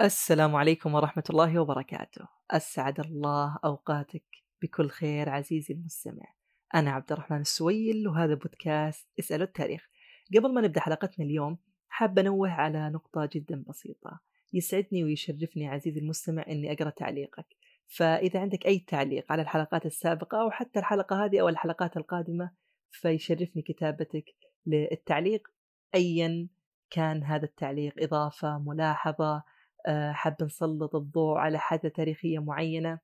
السلام عليكم ورحمة الله وبركاته. أسعد الله أوقاتك بكل خير عزيزي المستمع. أنا عبد الرحمن السويل وهذا بودكاست اسألوا التاريخ. قبل ما نبدأ حلقتنا اليوم حاب أنوه على نقطة جدا بسيطة. يسعدني ويشرفني عزيزي المستمع أني أقرأ تعليقك. فإذا عندك أي تعليق على الحلقات السابقة أو حتى الحلقة هذه أو الحلقات القادمة فيشرفني كتابتك للتعليق. أيا كان هذا التعليق إضافة ملاحظة آه، حاب نسلط الضوء على حادثة تاريخية معينة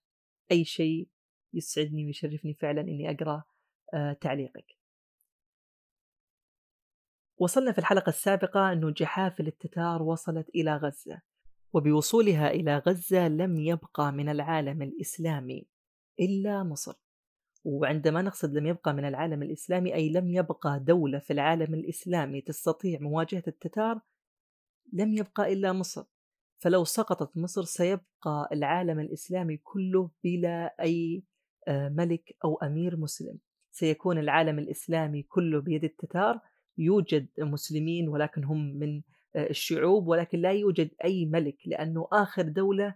أي شيء يسعدني ويشرفني فعلا إني أقرأ آه، تعليقك. وصلنا في الحلقة السابقة أنه جحافل التتار وصلت إلى غزة وبوصولها إلى غزة لم يبقى من العالم الإسلامي إلا مصر. وعندما نقصد لم يبقى من العالم الإسلامي أي لم يبقى دولة في العالم الإسلامي تستطيع مواجهة التتار لم يبقى إلا مصر. فلو سقطت مصر سيبقى العالم الإسلامي كله بلا أي آه، ملك أو أمير مسلم. سيكون العالم الإسلامي كله بيد التتار. يوجد مسلمين ولكن هم من آه، الشعوب ولكن لا يوجد أي ملك لأنه آخر دولة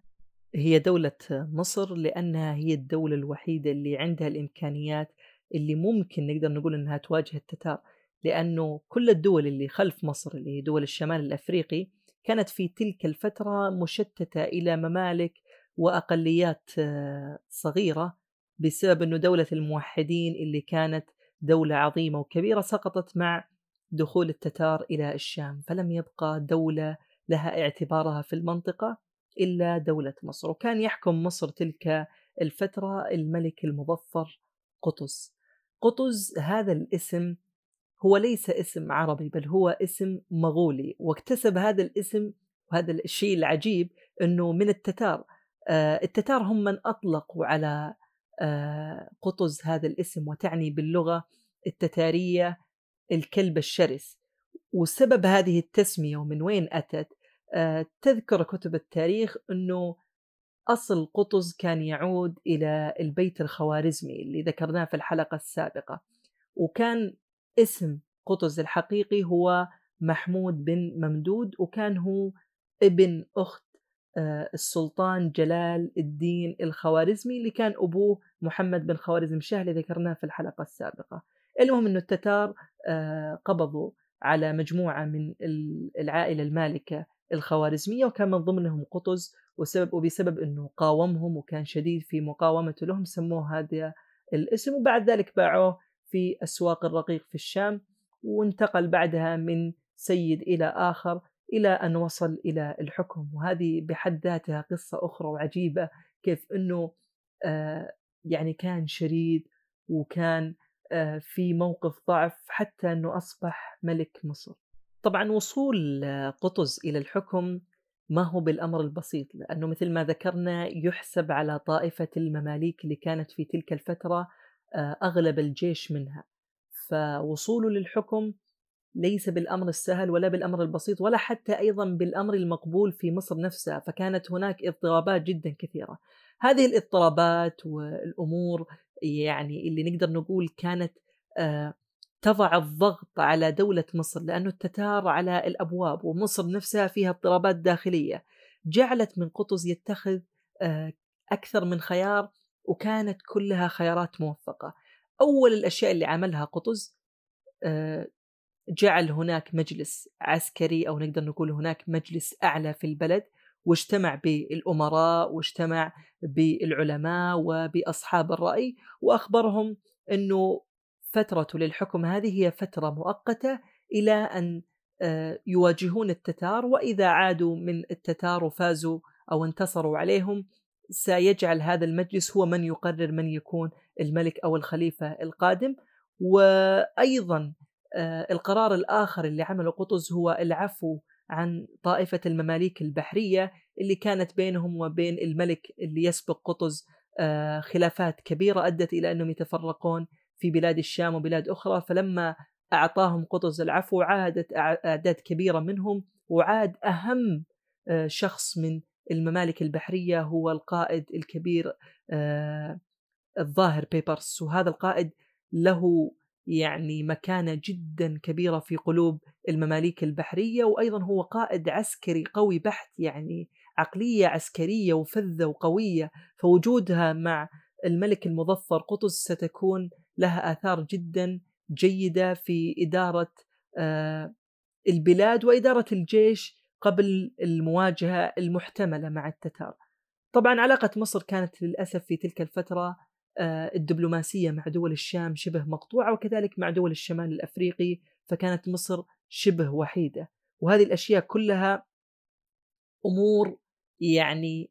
هي دولة مصر لأنها هي الدولة الوحيدة اللي عندها الإمكانيات اللي ممكن نقدر نقول أنها تواجه التتار. لأنه كل الدول اللي خلف مصر اللي هي دول الشمال الأفريقي كانت في تلك الفترة مشتتة إلى ممالك وأقليات آه، صغيرة بسبب أنه دولة الموحدين اللي كانت دولة عظيمة وكبيرة سقطت مع دخول التتار إلى الشام. فلم يبقى دولة لها اعتبارها في المنطقة إلا دولة مصر. وكان يحكم مصر تلك الفترة الملك المظفر قطز. قطز هذا الاسم هو ليس اسم عربي بل هو اسم مغولي. واكتسب هذا الاسم وهذا الشيء العجيب إنه من التتار. آه، التتار هم من أطلقوا على آه، قطز هذا الاسم وتعني باللغة التتارية الكلب الشرس. وسبب هذه التسمية ومن وين أتت؟ آه، تذكر كتب التاريخ إنه أصل قطز كان يعود إلى البيت الخوارزمي اللي ذكرناه في الحلقة السابقة. وكان اسم قطز الحقيقي هو محمود بن ممدود وكان هو ابن أخت آه، السلطان جلال الدين الخوارزمي اللي كان أبوه محمد بن خوارزم شاه اللي ذكرناه في الحلقة السابقة. المهم أنه التتار آه، قبضوا على مجموعة من العائلة المالكة الخوارزمية وكان من ضمنهم قطز وسبب وبسبب أنه قاومهم وكان شديد في مقاومته لهم سموه هذا الاسم وبعد ذلك باعوه في أسواق الرقيق في الشام وانتقل بعدها من سيد إلى آخر إلى أن وصل إلى الحكم. وهذه بحد ذاتها قصة أخرى وعجيبة كيف أنه آه يعني كان شريد وكان آه في موقف ضعف حتى أنه أصبح ملك مصر. طبعا وصول قطز إلى الحكم ما هو بالأمر البسيط لأنه مثل ما ذكرنا يحسب على طائفة المماليك اللي كانت في تلك الفترة آه، أغلب الجيش منها. فوصوله للحكم ليس بالأمر السهل ولا بالأمر البسيط ولا حتى أيضا بالأمر المقبول في مصر نفسها فكانت هناك اضطرابات جدا كثيرة. هذه الاضطرابات والأمور يعني اللي نقدر نقول كانت آه، تضع الضغط على دولة مصر لأنه التتار على الأبواب ومصر نفسها فيها اضطرابات داخلية. جعلت من قطز يتخذ آه، أكثر من خيار وكانت كلها خيارات موفقة. أول الأشياء اللي عملها قطز آه، جعل هناك مجلس عسكري أو نقدر نقول هناك مجلس أعلى في البلد واجتمع بالأمراء واجتمع بالعلماء وبأصحاب الرأي وأخبرهم أنه فترته للحكم هذه هي فترة مؤقتة إلى أن آه، يواجهون التتار وإذا عادوا من التتار وفازوا أو انتصروا عليهم سيجعل هذا المجلس هو من يقرر من يكون الملك أو الخليفة القادم. وأيضا آه، القرار الآخر اللي عمله قطز هو العفو عن طائفة المماليك البحرية اللي كانت بينهم وبين الملك اللي يسبق قطز آه، خلافات كبيرة أدت إلى أنهم يتفرقون في بلاد الشام وبلاد أخرى. فلما أعطاهم قطز العفو عادت أعداد كبيرة منهم وعاد أهم آه، شخص من الممالك البحرية هو القائد الكبير آه، الظاهر بيبرس وهذا القائد له يعني مكانة جدا كبيرة في قلوب المماليك البحرية وأيضا هو قائد عسكري قوي بحت يعني عقلية عسكرية وفذة وقوية فوجودها مع الملك المظفر قطز ستكون لها آثار جدا جيدة في إدارة آه، البلاد وإدارة الجيش قبل المواجهة المحتملة مع التتار. طبعا علاقة مصر كانت للأسف في تلك الفترة آه، الدبلوماسية مع دول الشام شبه مقطوعة وكذلك مع دول الشمال الأفريقي فكانت مصر شبه وحيدة. وهذه الأشياء كلها أمور يعني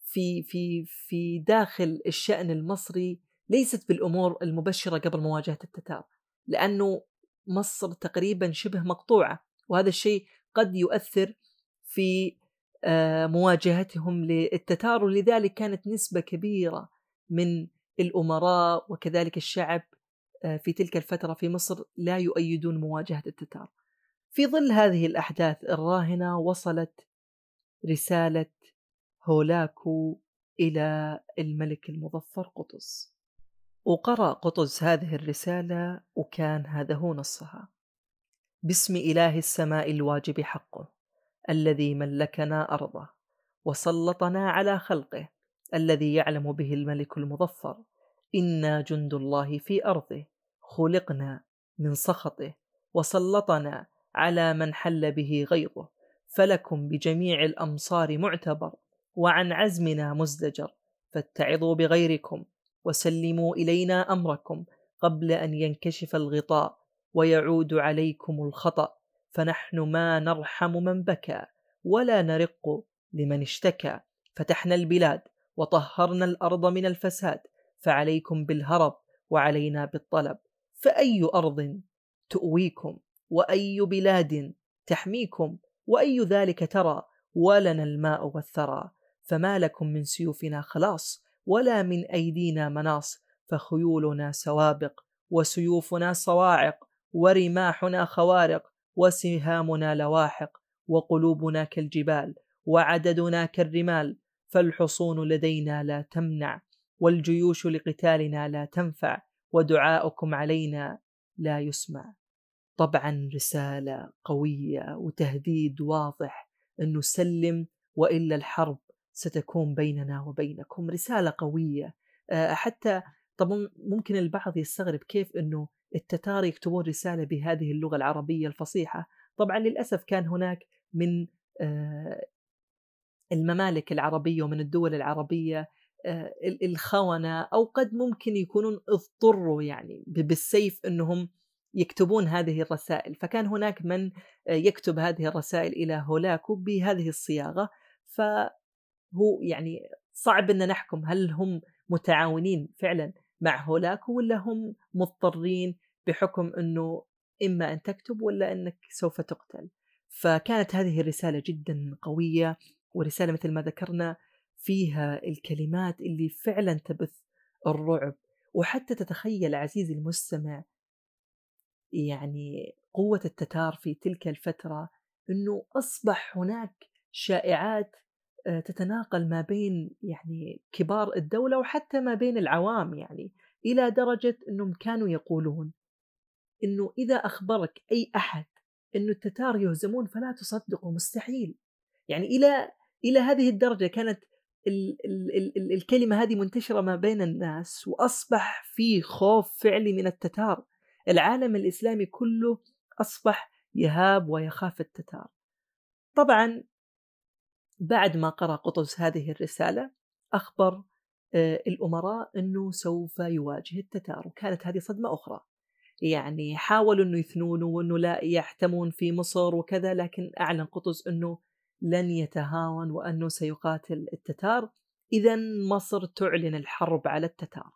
في في في داخل الشأن المصري ليست بالأمور المبشرة قبل مواجهة التتار لأنه مصر تقريبا شبه مقطوعة وهذا الشيء قد يؤثر في آه، مواجهتهم للتتار ولذلك كانت نسبة كبيرة من الأمراء وكذلك الشعب آه، في تلك الفترة في مصر لا يؤيدون مواجهة التتار. في ظل هذه الأحداث الراهنة وصلت رسالة هولاكو إلى الملك المظفر قطز. وقرأ قطز هذه الرسالة وكان هذا هو نصها. باسم إله السماء الواجب حقه الذي ملكنا أرضه وسلطنا على خلقه الذي يعلم به الملك المظفر إنا جند الله في أرضه خلقنا من سخطه وسلطنا على من حل به غيظه فلكم بجميع الأمصار معتبر وعن عزمنا مزدجر فاتعظوا بغيركم وسلموا إلينا أمركم قبل أن ينكشف الغطاء ويعود عليكم الخطأ فنحن ما نرحم من بكى ولا نرق لمن اشتكى. فتحنا البلاد وطهرنا الأرض من الفساد فعليكم بالهرب وعلينا بالطلب. فأي أرض تؤويكم وأي بلاد تحميكم وأي ذلك ترى ولنا الماء والثرى. فما لكم من سيوفنا خلاص ولا من أيدينا مناص فخيولنا سوابق وسيوفنا صواعق ورماحنا خوارق وسهامنا لواحق وقلوبنا كالجبال وعددنا كالرمال فالحصون لدينا لا تمنع والجيوش لقتالنا لا تنفع ودعاؤكم علينا لا يسمع. طبعا رسالة قوية وتهديد واضح أنه سلم وإلا الحرب ستكون بيننا وبينكم. رسالة قوية. آه، حتى طبعا ممكن البعض يستغرب كيف أنه التتار يكتبون رسالة بهذه اللغة العربية الفصيحة. طبعا للأسف كان هناك من آه، الممالك العربية ومن الدول العربية آه، الخونة أو قد ممكن يكونون اضطروا يعني بالسيف أنهم يكتبون هذه الرسائل. فكان هناك من آه، يكتب هذه الرسائل إلى هولاكو بهذه الصياغة. فهو يعني صعب أن نحكم هل هم متعاونين فعلا. مع هولاكو ولا هم مضطرين بحكم أنه إما أن تكتب ولا أنك سوف تقتل؟ فكانت هذه الرسالة جدا قوية ورسالة مثل ما ذكرنا فيها الكلمات اللي فعلا تبث الرعب. وحتى تتخيل عزيزي المستمع يعني قوة التتار في تلك الفترة أنه أصبح هناك شائعات تتناقل ما بين يعني كبار الدولة وحتى ما بين العوام يعني إلى درجة أنهم كانوا يقولون أنه إذا أخبرك أي أحد أنه التتار يهزمون فلا تصدقه مستحيل. يعني إلى إلى هذه الدرجة كانت ال ال ال الكلمة هذه منتشرة ما بين الناس وأصبح في خوف فعلي من التتار. العالم الإسلامي كله أصبح يهاب ويخاف التتار. طبعا بعد ما قرأ قطز هذه الرسالة أخبر آه، الأمراء أنه سوف يواجه التتار. وكانت هذه صدمة أخرى. يعني حاولوا أنه يثنونه وأنه لا يحتمون في مصر وكذا لكن أعلن قطز أنه لن يتهاون وأنه سيقاتل التتار. إذا مصر تعلن الحرب على التتار.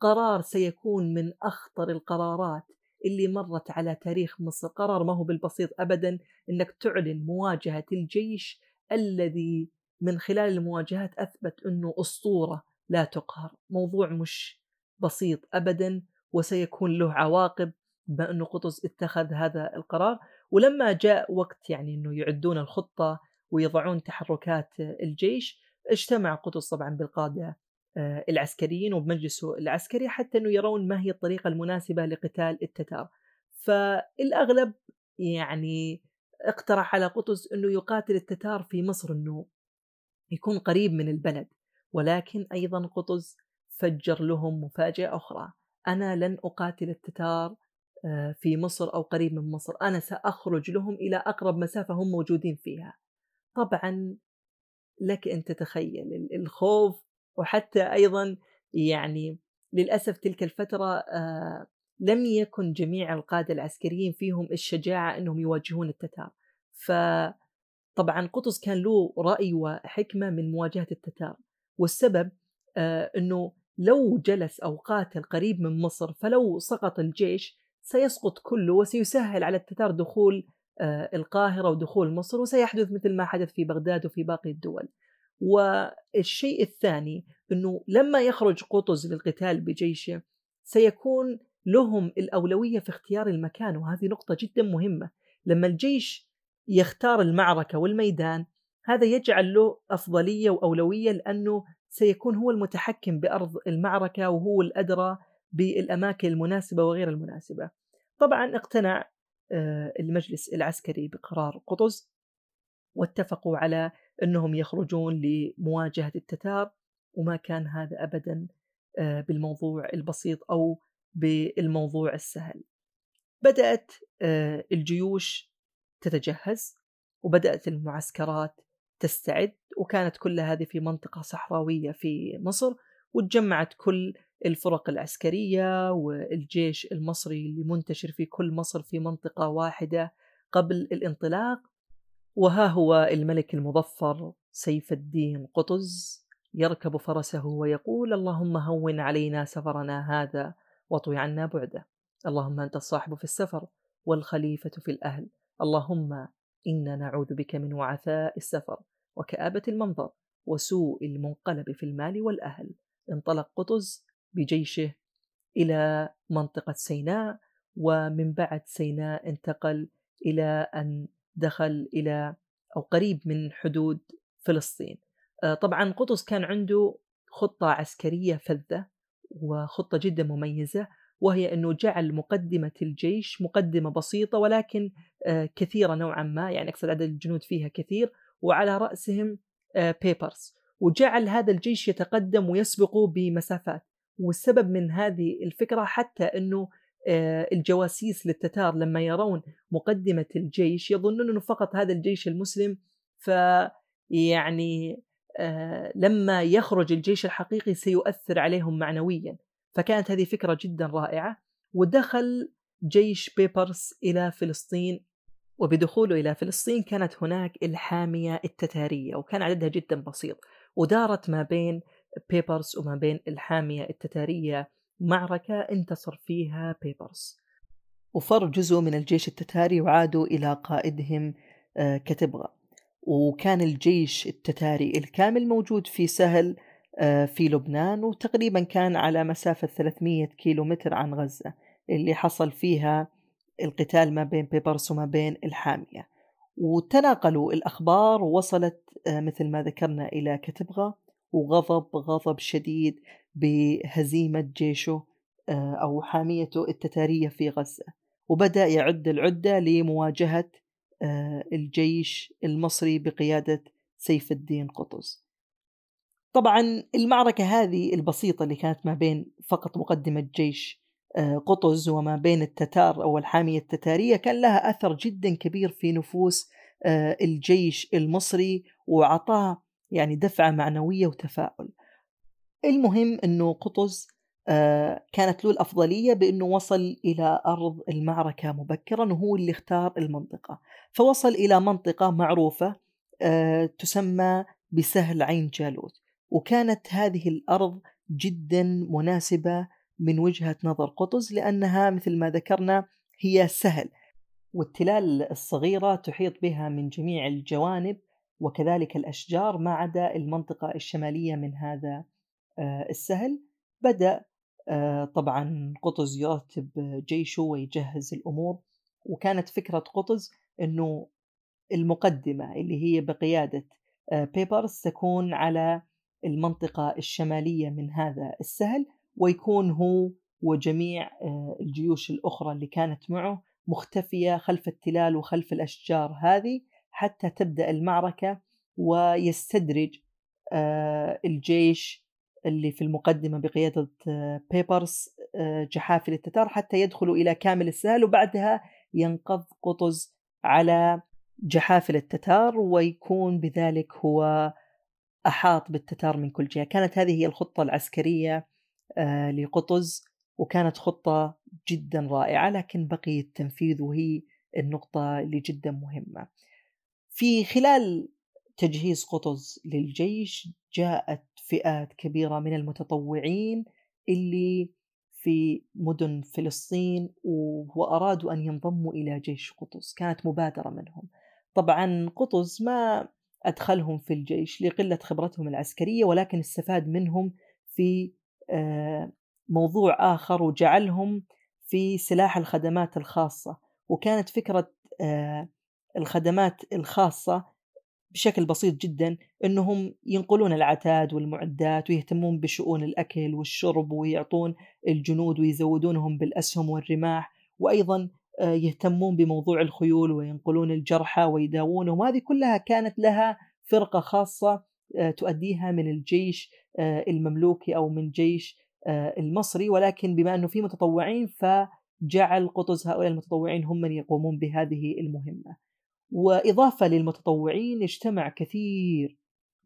قرار سيكون من أخطر القرارات اللي مرت على تاريخ مصر. قرار ما هو بالبسيط أبدا أنك تعلن مواجهة الجيش الذي من خلال المواجهات أثبت أنه أسطورة لا تقهر. موضوع مش بسيط أبدا وسيكون له عواقب بما أنه قطز اتخذ هذا القرار. ولما جاء وقت يعني أنه يعدون الخطة ويضعون تحركات الجيش اجتمع قطز طبعا بالقادة آه، العسكريين وبمجلسه العسكري حتى أنه يرون ما هي الطريقة المناسبة لقتال التتار. فالأغلب يعني اقترح على قطز أنه يقاتل التتار في مصر أنه يكون قريب من البلد. ولكن أيضا قطز فجر لهم مفاجأة أخرى. أنا لن أقاتل التتار آه، في مصر أو قريب من مصر. أنا سأخرج لهم إلى أقرب مسافة هم موجودين فيها. طبعا لك أن تتخيل الخوف وحتى أيضا يعني للأسف تلك الفترة آه، لم يكن جميع القادة العسكريين فيهم الشجاعة أنهم يواجهون التتار. فطبعا قطز كان له رأي وحكمة من مواجهة التتار والسبب آه، أنه لو جلس أو قاتل قريب من مصر فلو سقط الجيش سيسقط كله وسيسهل على التتار دخول آه، القاهرة ودخول مصر وسيحدث مثل ما حدث في بغداد وفي باقي الدول. والشيء الثاني أنه لما يخرج قطز للقتال بجيشه سيكون لهم الأولوية في اختيار المكان وهذه نقطة جدا مهمة. لما الجيش يختار المعركة والميدان هذا يجعل له أفضلية وأولوية لأنه سيكون هو المتحكم بأرض المعركة وهو الأدرى بالأماكن المناسبة وغير المناسبة. طبعا اقتنع آه، المجلس العسكري بقرار قطز واتفقوا على أنهم يخرجون لمواجهة التتار وما كان هذا أبدا آه، بالموضوع البسيط أو بالموضوع السهل. بدأت آه، الجيوش تتجهز وبدأت المعسكرات تستعد وكانت كل هذه في منطقة صحراوية في مصر وتجمعت كل الفرق العسكرية والجيش المصري اللي منتشر في كل مصر في منطقة واحدة قبل الانطلاق. وها هو الملك المظفر سيف الدين قطز يركب فرسه ويقول اللهم هون علينا سفرنا هذا واطوي عنا بعده. اللهم أنت الصاحب في السفر والخليفة في الأهل. اللهم إنا نعوذ بك من وعثاء السفر وكآبة المنظر وسوء المنقلب في المال والأهل. انطلق قطز بجيشه إلى منطقة سيناء ومن بعد سيناء انتقل إلى أن دخل إلى أو قريب من حدود فلسطين. آه، طبعا قطز كان عنده خطة عسكرية فذة وخطة جدا مميزة وهي أنه جعل مقدمة الجيش مقدمة بسيطة ولكن آه، كثيرة نوعا ما يعني أقصد عدد الجنود فيها كثير وعلى رأسهم بيبرز آه، وجعل هذا الجيش يتقدم ويسبق بمسافات. والسبب من هذه الفكرة حتى أنه آه، الجواسيس للتتار لما يرون مقدمة الجيش يظنون أنه فقط هذا الجيش المسلم فيعني لما يخرج الجيش الحقيقي سيؤثر عليهم معنويا. فكانت هذه فكرة جدا رائعة. ودخل جيش بيبرس إلى فلسطين وبدخوله إلى فلسطين كانت هناك الحامية التتارية وكان عددها جدا بسيط. ودارت ما بين بيبرس وما بين الحامية التتارية معركة انتصر فيها بيبرس. وفر جزء من الجيش التتاري وعادوا إلى قائدهم آه، كتبغى وكان الجيش التتاري الكامل موجود في سهل آه، في لبنان وتقريبا كان على مسافة 300 كيلو متر عن غزة اللي حصل فيها القتال ما بين بيبرس وما بين الحامية. وتناقلوا الأخبار ووصلت آه، مثل ما ذكرنا إلى كتبغى وغضب غضب شديد بهزيمة جيشه آه، أو حاميته التتارية في غزة. وبدأ يعد العدة لمواجهة الجيش المصري بقيادة سيف الدين قطز. طبعا المعركة هذه البسيطة اللي كانت ما بين فقط مقدمة جيش آه، قطز وما بين التتار أو الحامية التتارية كان لها أثر جدا كبير في نفوس الجيش المصري وعطاه يعني دفعة معنوية وتفاؤل. المهم أنه قطز آه، كانت له الأفضلية بأنه وصل إلى أرض المعركة مبكرا وهو اللي اختار المنطقة. فوصل إلى منطقة معروفة آه، تسمى بسهل عين جالوت. وكانت هذه الأرض جدا مناسبة من وجهة نظر قطز لأنها مثل ما ذكرنا هي سهل. والتلال الصغيرة تحيط بها من جميع الجوانب وكذلك الأشجار ما عدا المنطقة الشمالية من هذا آه، السهل. بدأ آه، طبعا قطز يرتب جيشه ويجهز الأمور وكانت فكرة قطز أنه المقدمة اللي هي بقيادة آه، بيبرز تكون على المنطقة الشمالية من هذا السهل ويكون هو وجميع الجيوش الأخرى اللي كانت معه مختفية خلف التلال وخلف الأشجار هذه حتى تبدأ المعركة ويستدرج آه، الجيش اللي في المقدمة بقيادة آه، بيبرس آه، جحافل التتار حتى يدخلوا إلى كامل السهل وبعدها ينقض قطز على جحافل التتار ويكون بذلك هو أحاط بالتتار من كل جهة. كانت هذه هي الخطة العسكرية لقطز وكانت خطة جدا رائعة لكن بقي التنفيذ وهي النقطة اللي جدا مهمة. في خلال تجهيز قطز للجيش جاءت فئات كبيرة من المتطوعين اللي في مدن فلسطين وأرادوا أن ينضموا إلى جيش قطز. كانت مبادرة منهم. طبعا قطز ما أدخلهم في الجيش لقلة خبرتهم العسكرية ولكن استفاد منهم في آه، موضوع آخر وجعلهم في سلاح الخدمات الخاصة. وكانت فكرة آه، الخدمات الخاصة بشكل بسيط جدا إنهم ينقلون العتاد والمعدات ويهتمون بشؤون الأكل والشرب ويعطون الجنود ويزودونهم بالأسهم والرماح وأيضا آه، يهتمون بموضوع الخيول وينقلون الجرحى ويداوونهم هذه كلها كانت لها فرقة خاصة آه، تؤديها من الجيش المملوكي أو من جيش المصري ولكن بما أنه في متطوعين فجعل قطز هؤلاء المتطوعين هم من يقومون بهذه المهمة. وإضافة للمتطوعين اجتمع كثير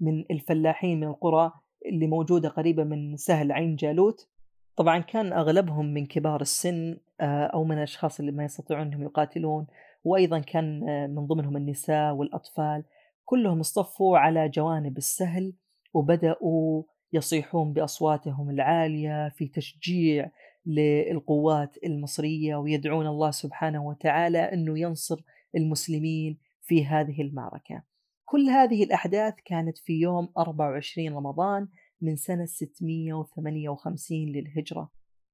من الفلاحين من القرى اللي موجودة قريبة من سهل عين جالوت. طبعا كان أغلبهم من كبار السن آه، أو من الأشخاص اللي ما يستطيعون أنهم يقاتلون. وأيضا كان آه، من ضمنهم النساء والأطفال. كلهم اصطفوا على جوانب السهل وبدأوا يصيحون بأصواتهم العالية في تشجيع للقوات المصرية ويدعون الله سبحانه وتعالى أنه ينصر المسلمين في هذه المعركة. كل هذه الأحداث كانت في يوم 24 رمضان من سنة 658 للهجرة.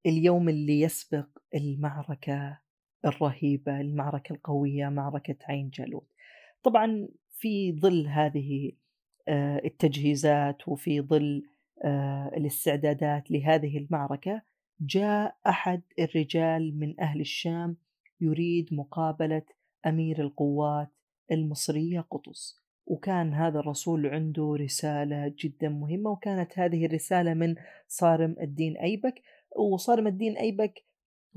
اليوم اللي يسبق المعركة الرهيبة المعركة القوية معركة عين جالوت. طبعا في ظل هذه آه، التجهيزات وفي ظل آه، الاستعدادات لهذه المعركة جاء أحد الرجال من أهل الشام يريد مقابلة أمير القوات المصرية قطز. وكان هذا الرسول عنده رسالة جدا مهمة وكانت هذه الرسالة من صارم الدين أيبك. وصارم الدين أيبك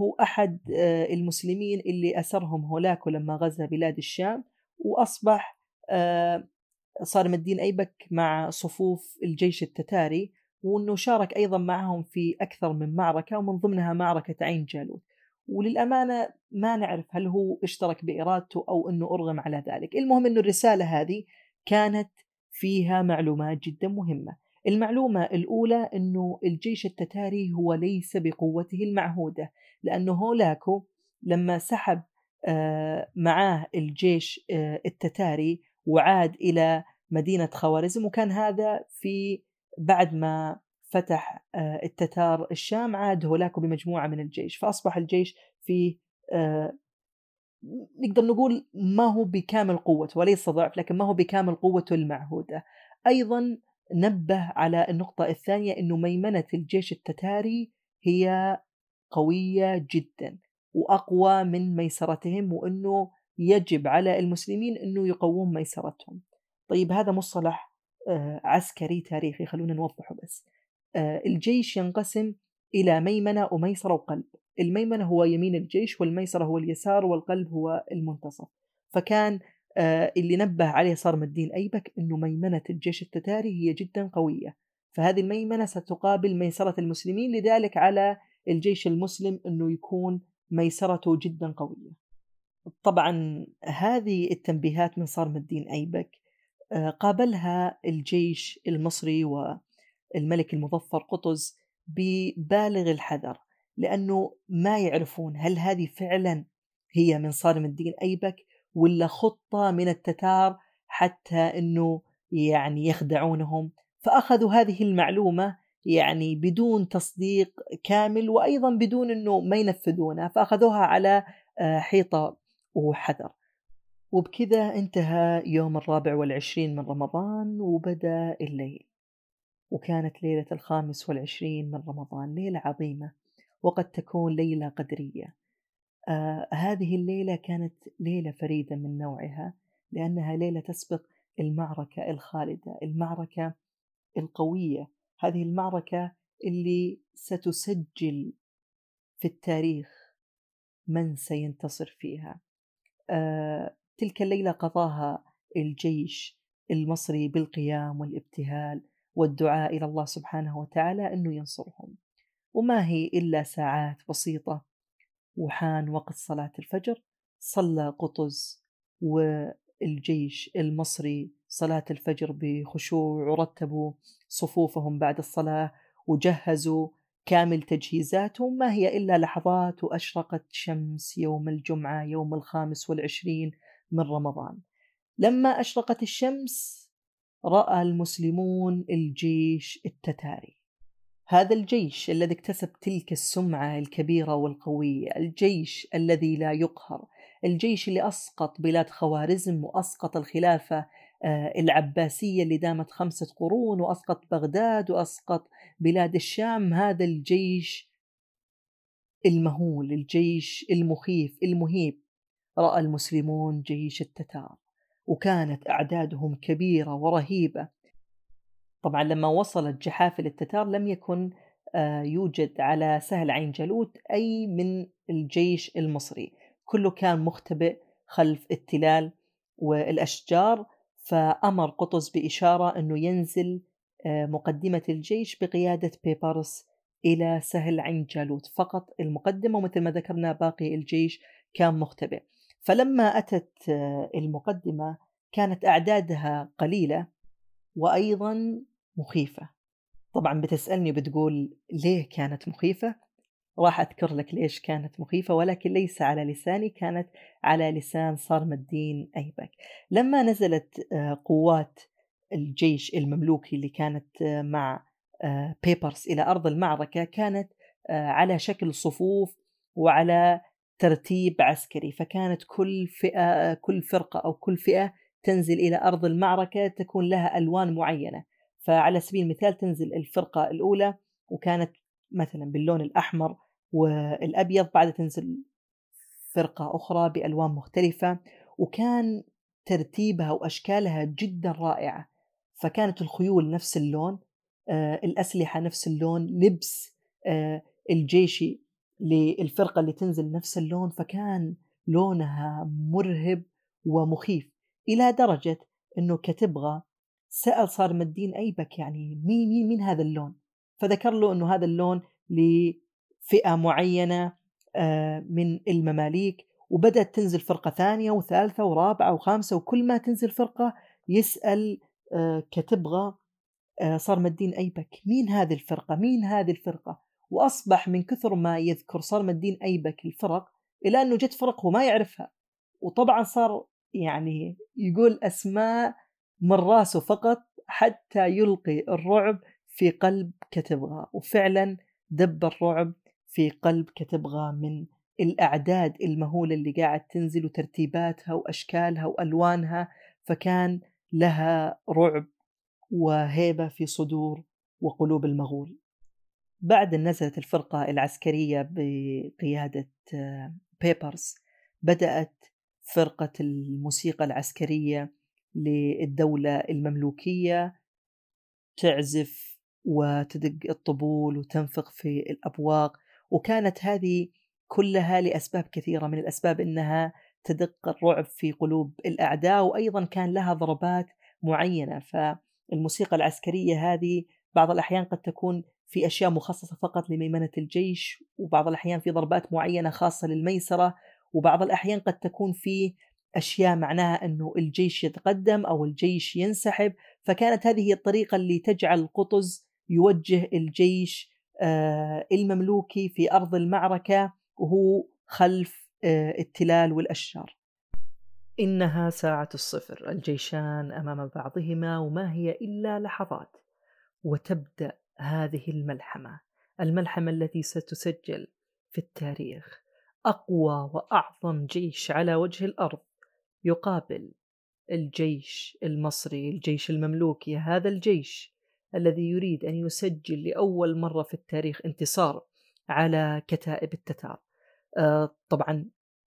هو أحد آه، المسلمين اللي أسرهم هولاكو لما غزا بلاد الشام. وأصبح آه، صارم الدين أيبك مع صفوف الجيش التتاري وأنه شارك أيضا معهم في أكثر من معركة ومن ضمنها معركة عين جالوت. وللأمانة ما نعرف هل هو اشترك بإرادته أو أنه أرغم على ذلك. المهم أنه الرسالة هذه كانت فيها معلومات جدا مهمة. المعلومة الأولى أنه الجيش التتاري هو ليس بقوته المعهودة لأنه هولاكو لما سحب آه، معاه الجيش آه، التتاري وعاد إلى مدينة خوارزم وكان هذا في بعد ما فتح آه، التتار الشام عاد هولاكو بمجموعة من الجيش فأصبح الجيش في آه، نقدر نقول ما هو بكامل قوته وليس ضعف لكن ما هو بكامل قوته المعهودة. أيضا نبه على النقطة الثانية أنه ميمنة الجيش التتاري هي قوية جدا وأقوى من ميسرتهم وأنه يجب على المسلمين أنه يقوون ميسرتهم. طيب هذا مصطلح آه، عسكري تاريخي خلونا نوضحه بس. الجيش ينقسم إلى ميمنة وميسرة وقلب. الميمنة هو يمين الجيش والميسرة هو اليسار والقلب هو المنتصف. فكان آه، اللي نبه عليه صارم الدين أيبك أنه ميمنة الجيش التتاري هي جدا قوية. فهذه الميمنة ستقابل ميسرة المسلمين لذلك على الجيش المسلم أنه يكون ميسرته جدا قوية. طبعا هذه التنبيهات من صارم الدين أيبك آه، قابلها الجيش المصري و الملك المظفر قطز ببالغ الحذر لأنه ما يعرفون هل هذه فعلا هي من صارم الدين أيبك ولا خطة من التتار حتى أنه يعني يخدعونهم. فأخذوا هذه المعلومة يعني بدون تصديق كامل وأيضا بدون أنه ما ينفذونها فأخذوها على آه، حيطة وحذر. وبكذا انتهى يوم الرابع والعشرين من رمضان وبدأ الليل. وكانت ليلة الخامس والعشرين من رمضان ليلة عظيمة وقد تكون ليلة قدرية. آه هذه الليلة كانت ليلة فريدة من نوعها لأنها ليلة تسبق المعركة الخالدة المعركة القوية. هذه المعركة اللي ستسجل في التاريخ من سينتصر فيها. آه، تلك الليلة قضاها الجيش المصري بالقيام والابتهال والدعاء إلى الله سبحانه وتعالى أنه ينصرهم. وما هي إلا ساعات بسيطة وحان وقت صلاة الفجر صلى قطز والجيش المصري صلاة الفجر بخشوع ورتبوا صفوفهم بعد الصلاة وجهزوا كامل تجهيزاتهم. ما هي إلا لحظات وأشرقت شمس يوم الجمعة يوم الخامس والعشرين من رمضان. لما أشرقت الشمس رأى المسلمون الجيش التتاري. هذا الجيش الذي اكتسب تلك السمعة الكبيرة والقوية الجيش الذي لا يقهر الجيش اللي أسقط بلاد خوارزم وأسقط الخلافة آه، العباسية اللي دامت خمسة قرون وأسقط بغداد وأسقط بلاد الشام. هذا الجيش المهول الجيش المخيف المهيب. رأى المسلمون جيش التتار. وكانت أعدادهم كبيرة ورهيبة. طبعا لما وصلت جحافل التتار لم يكن آه، يوجد على سهل عين جالوت أي من الجيش المصري. كله كان مختبئ خلف التلال والأشجار فأمر قطز بإشارة أنه ينزل آه، مقدمة الجيش بقيادة بيبرس إلى سهل عين جالوت. فقط المقدمة ومثل ما ذكرنا باقي الجيش كان مختبئ. فلما أتت آه، المقدمة كانت أعدادها قليلة وأيضا مخيفة. طبعا بتسألني بتقول ليه كانت مخيفة؟ راح أذكر لك ليش كانت مخيفة ولكن ليس على لساني كانت على لسان صارم الدين أيبك. لما نزلت آه، قوات الجيش المملوكي اللي كانت آه، مع بيبرس إلى أرض المعركة كانت على شكل صفوف وعلى ترتيب عسكري فكانت كل فئة كل فرقة أو كل فئة تنزل إلى أرض المعركة تكون لها ألوان معينة. فعلى سبيل المثال تنزل الفرقة الأولى وكانت مثلا باللون الأحمر والأبيض بعد تنزل فرقة أخرى بألوان مختلفة وكان ترتيبها وأشكالها جدا رائعة. فكانت الخيول نفس اللون آه، الأسلحة نفس اللون لبس آه، الجيشي للفرقة اللي تنزل نفس اللون فكان لونها مرهب ومخيف إلى درجة أنه كتبغى سأل صارم الدين أيبك يعني مين مين مين هذا اللون؟ فذكر له أنه هذا اللون لفئة معينة آه، من المماليك وبدأت تنزل فرقة ثانية وثالثة ورابعة وخامسة وكل ما تنزل فرقة يسأل آه، كتبغى آه، صارم الدين أيبك مين هذه الفرقة؟ مين هذه الفرقة؟ وأصبح من كثر ما يذكر صارم الدين أيبك الفرق إلى أنه جت فرق وما يعرفها. وطبعا صار يعني يقول أسماء من راسه فقط حتى يلقي الرعب في قلب كتبغى وفعلا دب الرعب في قلب كتبغى من الأعداد المهولة اللي قاعد تنزل وترتيباتها وأشكالها وألوانها فكان لها رعب وهيبة في صدور وقلوب المغول. بعد أن نزلت الفرقة العسكرية بقيادة بيبرز بدأت فرقة الموسيقى العسكرية للدولة المملوكية تعزف وتدق الطبول وتنفق في الأبواق وكانت هذه كلها لأسباب كثيرة من الأسباب أنها تدق الرعب في قلوب الأعداء وأيضا كان لها ضربات معينة. فالموسيقى العسكرية هذه بعض الأحيان قد تكون في أشياء مخصصة فقط لميمنة الجيش وبعض الأحيان في ضربات معينة خاصة للميسرة وبعض الأحيان قد تكون في أشياء معناها أنه الجيش يتقدم أو الجيش ينسحب. فكانت هذه هي الطريقة اللي تجعل قطز يوجه الجيش آه، المملوكي في أرض المعركة وهو خلف آه، التلال والأشجار. إنها ساعة الصفر الجيشان أمام بعضهما وما هي إلا لحظات وتبدأ هذه الملحمة الملحمة التي ستسجل في التاريخ أقوى وأعظم جيش على وجه الأرض يقابل الجيش المصري الجيش المملوكي هذا الجيش الذي يريد أن يسجل لأول مرة في التاريخ انتصار على كتائب التتار. آه طبعا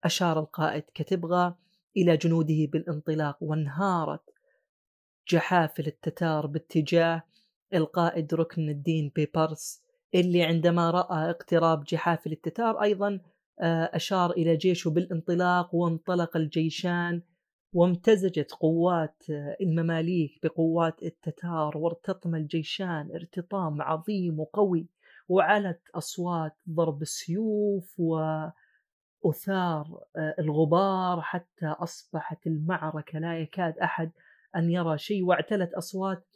أشار القائد كتبغى إلى جنوده بالانطلاق وانهارت جحافل التتار باتجاه القائد ركن الدين بيبرس اللي عندما رأى اقتراب جحافل التتار أيضا آه، أشار إلى جيشه بالانطلاق وانطلق الجيشان وامتزجت قوات آه، المماليك بقوات التتار وارتطم الجيشان ارتطام عظيم وقوي وعلت أصوات ضرب السيوف وأثار آه، الغبار حتى أصبحت المعركة لا يكاد أحد أن يرى شيء واعتلت أصوات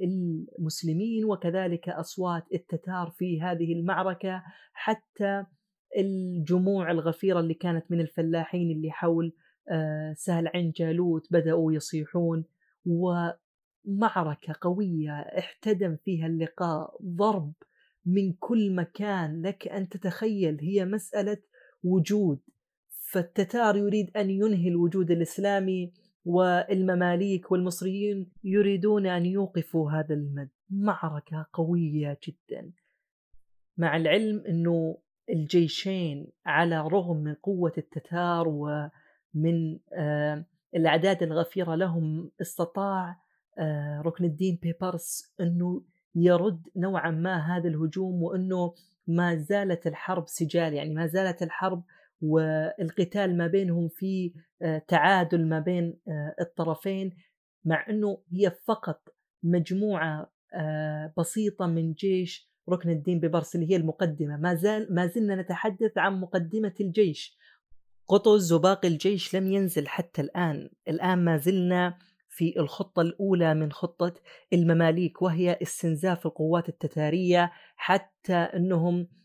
المسلمين وكذلك أصوات التتار في هذه المعركة حتى الجموع الغفيرة اللي كانت من الفلاحين اللي حول آه، سهل عين جالوت بدأوا يصيحون. ومعركة قوية احتدم فيها اللقاء ضرب من كل مكان. لك أن تتخيل هي مسألة وجود. فالتتار يريد أن ينهي الوجود الإسلامي والمماليك والمصريين يريدون أن يوقفوا هذا المد. معركة قوية جدا. مع العلم أنه الجيشين على رغم من قوة التتار ومن آه، الأعداد الغفيرة لهم استطاع آه، ركن الدين بيبرس أنه يرد نوعا ما هذا الهجوم وأنه ما زالت الحرب سجال. يعني ما زالت الحرب والقتال ما بينهم في آه، تعادل ما بين الطرفين مع أنه هي فقط مجموعة بسيطة من جيش ركن الدين ببرس اللي هي المقدمة. ما, زال ما زلنا نتحدث عن مقدمة الجيش. قطز وباقي الجيش لم ينزل حتى الآن. الآن ما زلنا في الخطة الأولى من خطة المماليك وهي استنزاف القوات التتارية حتى أنهم آه،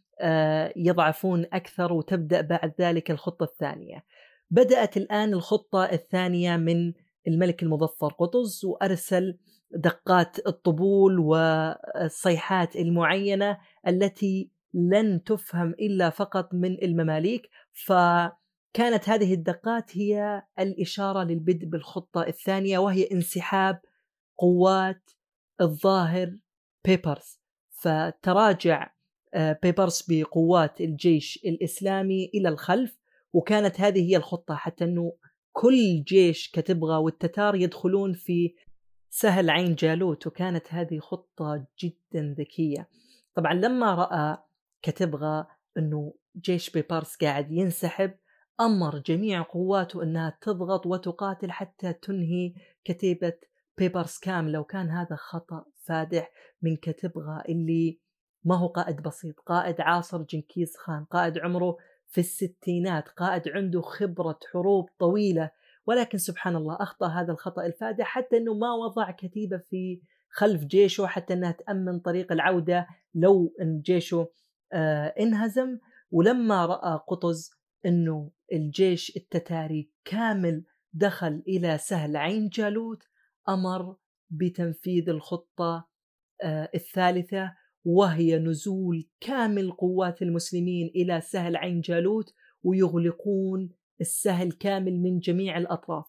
يضعفون أكثر وتبدأ بعد ذلك الخطة الثانية. بدأت الآن الخطة الثانية من الملك المظفر قطز وأرسل دقات الطبول والصيحات المعينة التي لن تفهم إلا فقط من المماليك. فكانت هذه الدقات هي الإشارة للبدء بالخطة الثانية وهي انسحاب قوات الظاهر بيبرز فتراجع آه، بيبرز بقوات الجيش الإسلامي إلى الخلف وكانت هذه هي الخطة حتى إنه كل جيش كتبغى والتتار يدخلون في سهل عين جالوت وكانت هذه خطة جدا ذكية. طبعا لما رأى كتبغى أنه جيش بيبارس قاعد ينسحب أمر جميع قواته أنها تضغط وتقاتل حتى تنهي كتيبة بيبرس كاملة وكان هذا خطأ فادح من كتبغى اللي ما هو قائد بسيط قائد عاصر جنكيز خان قائد عمره في الستينات قائد عنده خبرة حروب طويلة. ولكن سبحان الله أخطأ هذا الخطأ الفادح حتى أنه ما وضع كتيبة في خلف جيشه حتى أنها تأمن طريق العودة لو أن جيشه آه انهزم. ولما رأى قطز أنه الجيش التتاري كامل دخل إلى سهل عين جالوت أمر بتنفيذ الخطة آه الثالثة. وهي نزول كامل قوات المسلمين إلى سهل عين جالوت ويغلقون السهل كامل من جميع الأطراف.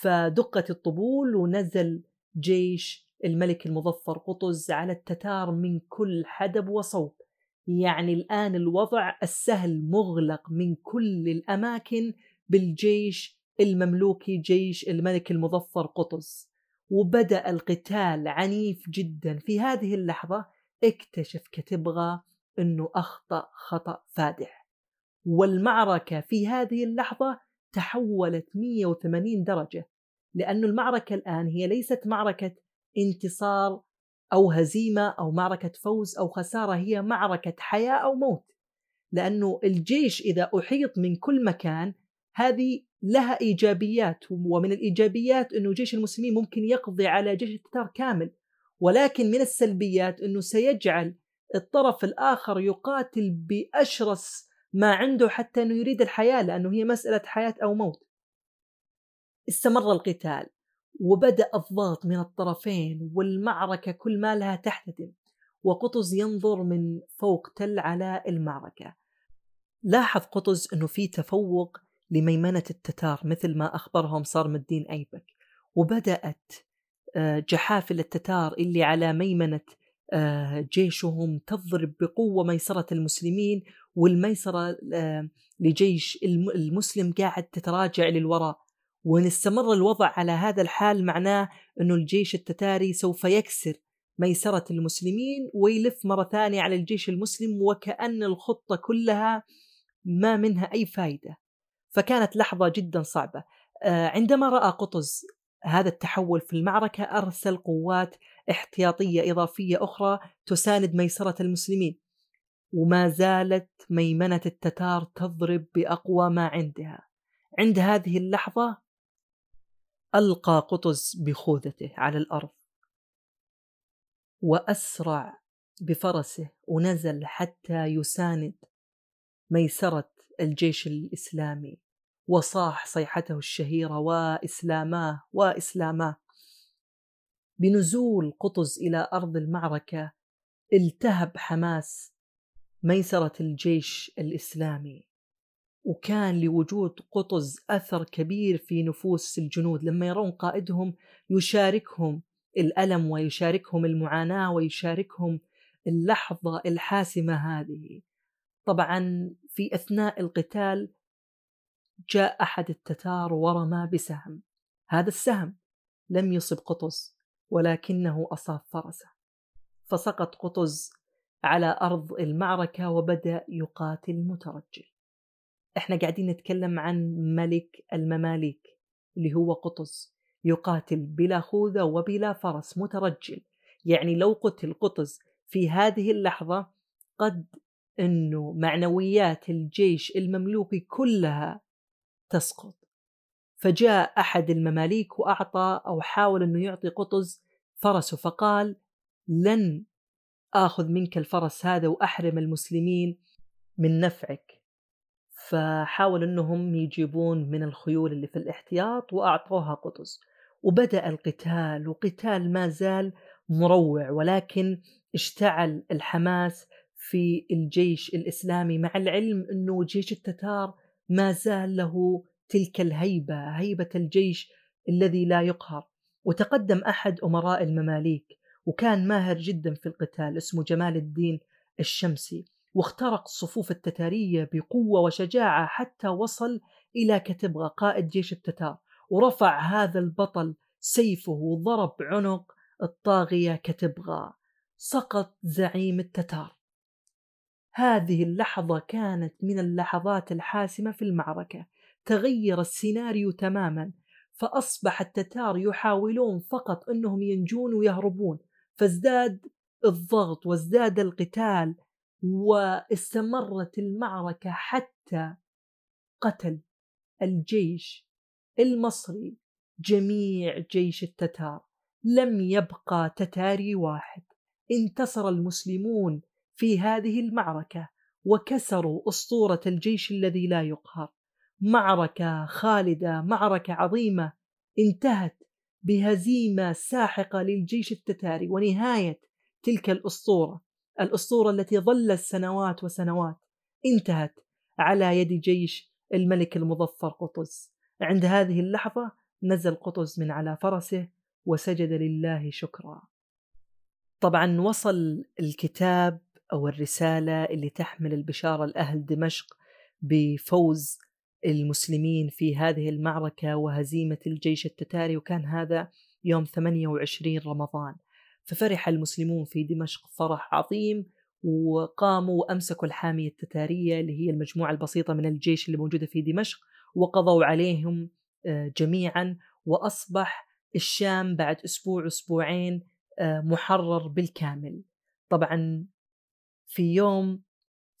فدقت الطبول ونزل جيش الملك المظفر قطز على التتار من كل حدب وصوب. يعني الآن الوضع السهل مغلق من كل الأماكن بالجيش المملوكي جيش الملك المظفر قطز. وبدأ القتال عنيف جدا في هذه اللحظة اكتشف كتبغى أنه أخطأ خطأ فادح. والمعركة في هذه اللحظة تحولت 180 درجة لأن المعركة الآن هي ليست معركة انتصار أو هزيمة أو معركة فوز أو خسارة هي معركة حياة أو موت. لأنه الجيش إذا أحيط من كل مكان هذه لها إيجابيات ومن الإيجابيات أنه جيش المسلمين ممكن يقضي على جيش التتار كامل. ولكن من السلبيات أنه سيجعل الطرف الآخر يقاتل بأشرس ما عنده حتى أنه يريد الحياة لأنه هي مسألة حياة أو موت. استمر القتال وبدأ الضغط من الطرفين والمعركة كل ما لها تحتدم وقطز ينظر من فوق تل على المعركة. لاحظ قطز أنه في تفوق لميمنة التتار مثل ما أخبرهم صارم الدين أيبك وبدأت جحافل التتار اللي على ميمنة آه، جيشهم تضرب بقوة ميسرة المسلمين والميسرة آه، لجيش المسلم قاعد تتراجع للوراء. وإن استمر الوضع على هذا الحال معناه أنه الجيش التتاري سوف يكسر ميسرة المسلمين ويلف مرة ثانية على الجيش المسلم وكأن الخطة كلها ما منها أي فائدة فكانت لحظة جدا صعبة. آه، عندما رأى قطز هذا التحول في المعركة أرسل قوات احتياطية إضافية أخرى تساند ميسرة المسلمين وما زالت ميمنة التتار تضرب بأقوى ما عندها. عند هذه اللحظة ألقى قطز بخوذته على الأرض. وأسرع بفرسه ونزل حتى يساند ميسرة الجيش الإسلامي. وصاح صيحته الشهيرة وإسلاماه وإسلاماه بنزول قطز إلى أرض المعركة التهب حماس ميسرة الجيش الإسلامي. وكان لوجود قطز أثر كبير في نفوس الجنود. لما يرون قائدهم يشاركهم الألم ويشاركهم المعاناة ويشاركهم اللحظة الحاسمة هذه. طبعا في أثناء القتال جاء أحد التتار ورمى بسهم. هذا السهم لم يصب قطز ولكنه أصاب فرسه. فسقط قطز على أرض المعركة وبدأ يقاتل مترجل. إحنا قاعدين نتكلم عن ملك المماليك اللي هو قطز. يقاتل بلا خوذة وبلا فرس مترجل. يعني لو قتل قطز في هذه اللحظة قد إنه معنويات الجيش المملوكي كلها تسقط. فجاء أحد المماليك وأعطى أو حاول إنه يعطي قطز فرسه فقال لن آخذ منك الفرس هذا وأحرم المسلمين من نفعك. فحاول إنهم يجيبون من الخيول اللي في الاحتياط وأعطوها قطز. وبدأ القتال وقتال ما زال مروع ولكن اشتعل الحماس في الجيش الإسلامي مع العلم إنه جيش التتار ما زال له تلك الهيبة هيبة الجيش الذي لا يقهر. وتقدم أحد أمراء المماليك وكان ماهر جدا في القتال اسمه جمال الدين الشمسي. واخترق الصفوف التتارية بقوة وشجاعة حتى وصل إلى كتبغى قائد جيش التتار. ورفع هذا البطل سيفه وضرب عنق الطاغية كتبغى سقط زعيم التتار. هذه اللحظة كانت من اللحظات الحاسمة في المعركة. تغير السيناريو تماما فأصبح التتار يحاولون فقط أنهم ينجون ويهربون فازداد الضغط وازداد القتال واستمرت المعركة حتى قتل الجيش المصري جميع جيش التتار. لم يبقى تتاري واحد. انتصر المسلمون في هذه المعركة وكسروا أسطورة الجيش الذي لا يقهر. معركة خالدة معركة عظيمة انتهت بهزيمة ساحقة للجيش التتاري ونهاية تلك الأسطورة. الأسطورة التي ظلت سنوات وسنوات انتهت على يد جيش الملك المظفر قطز. عند هذه اللحظة نزل قطز من على فرسه وسجد لله شكرا. طبعا وصل الكتاب أو الرسالة اللي تحمل البشارة لأهل دمشق بفوز المسلمين في هذه المعركة وهزيمة الجيش التتاري وكان هذا يوم 28 رمضان. ففرح المسلمون في دمشق فرح عظيم وقاموا وأمسكوا الحامية التتارية اللي هي المجموعة البسيطة من الجيش اللي موجودة في دمشق وقضوا عليهم آه، جميعا. وأصبح الشام بعد أسبوع أسبوعين آه، محرر بالكامل. طبعا في يوم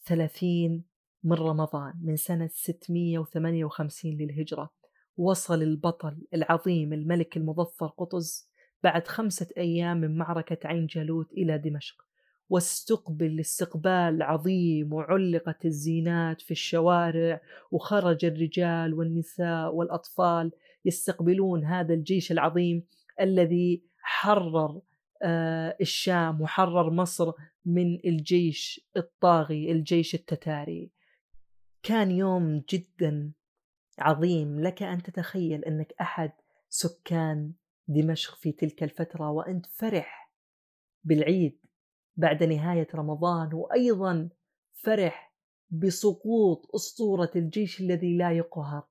30 من رمضان من سنة 658 للهجرة. وصل البطل العظيم الملك المظفر قطز بعد خمسة أيام من معركة عين جالوت إلى دمشق. واستقبل استقبال عظيم وعلقت الزينات في الشوارع وخرج الرجال والنساء والأطفال يستقبلون هذا الجيش العظيم الذي حرر الشام وحرر مصر من الجيش الطاغي الجيش التتاري. كان يوم جدا عظيم. لك أن تتخيل أنك أحد سكان دمشق في تلك الفترة وأنت فرح بالعيد بعد نهاية رمضان وأيضا فرح بسقوط أسطورة الجيش الذي لا يقهر.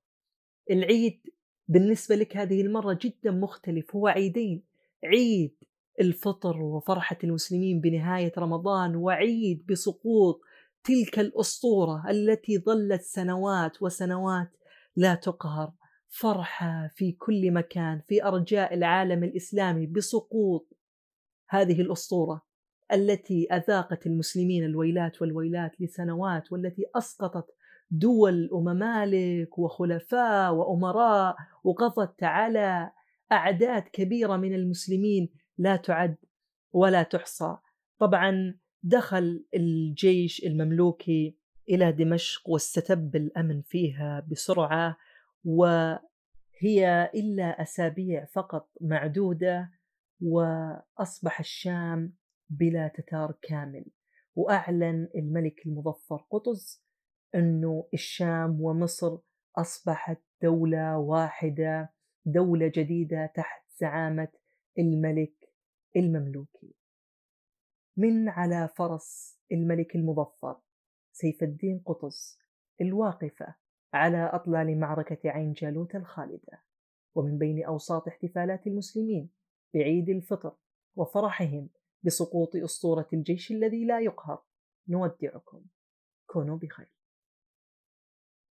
العيد بالنسبة لك هذه المرة جدا مختلف هو عيدين عيد الفطر وفرحة المسلمين بنهاية رمضان وعيد بسقوط تلك الأسطورة التي ظلت سنوات وسنوات لا تقهر. فرحة في كل مكان في أرجاء العالم الإسلامي بسقوط هذه الأسطورة التي أذاقت المسلمين الويلات والويلات لسنوات والتي أسقطت دول وممالك وخلفاء وأمراء وقضت على أعداد كبيرة من المسلمين لا تعد ولا تحصى. طبعا دخل الجيش المملوكي إلى دمشق واستتب الأمن فيها بسرعة وهي إلا أسابيع فقط معدودة وأصبح الشام بلا تتار كامل. وأعلن الملك المظفر قطز أنه الشام ومصر أصبحت دولة واحدة دولة جديدة تحت زعامة الملك المملوكي. من على فرس الملك المظفر سيف الدين قطز الواقفة على أطلال معركة عين جالوت الخالدة. ومن بين أوساط احتفالات المسلمين بعيد الفطر وفرحهم بسقوط أسطورة الجيش الذي لا يقهر نودعكم كونوا بخير.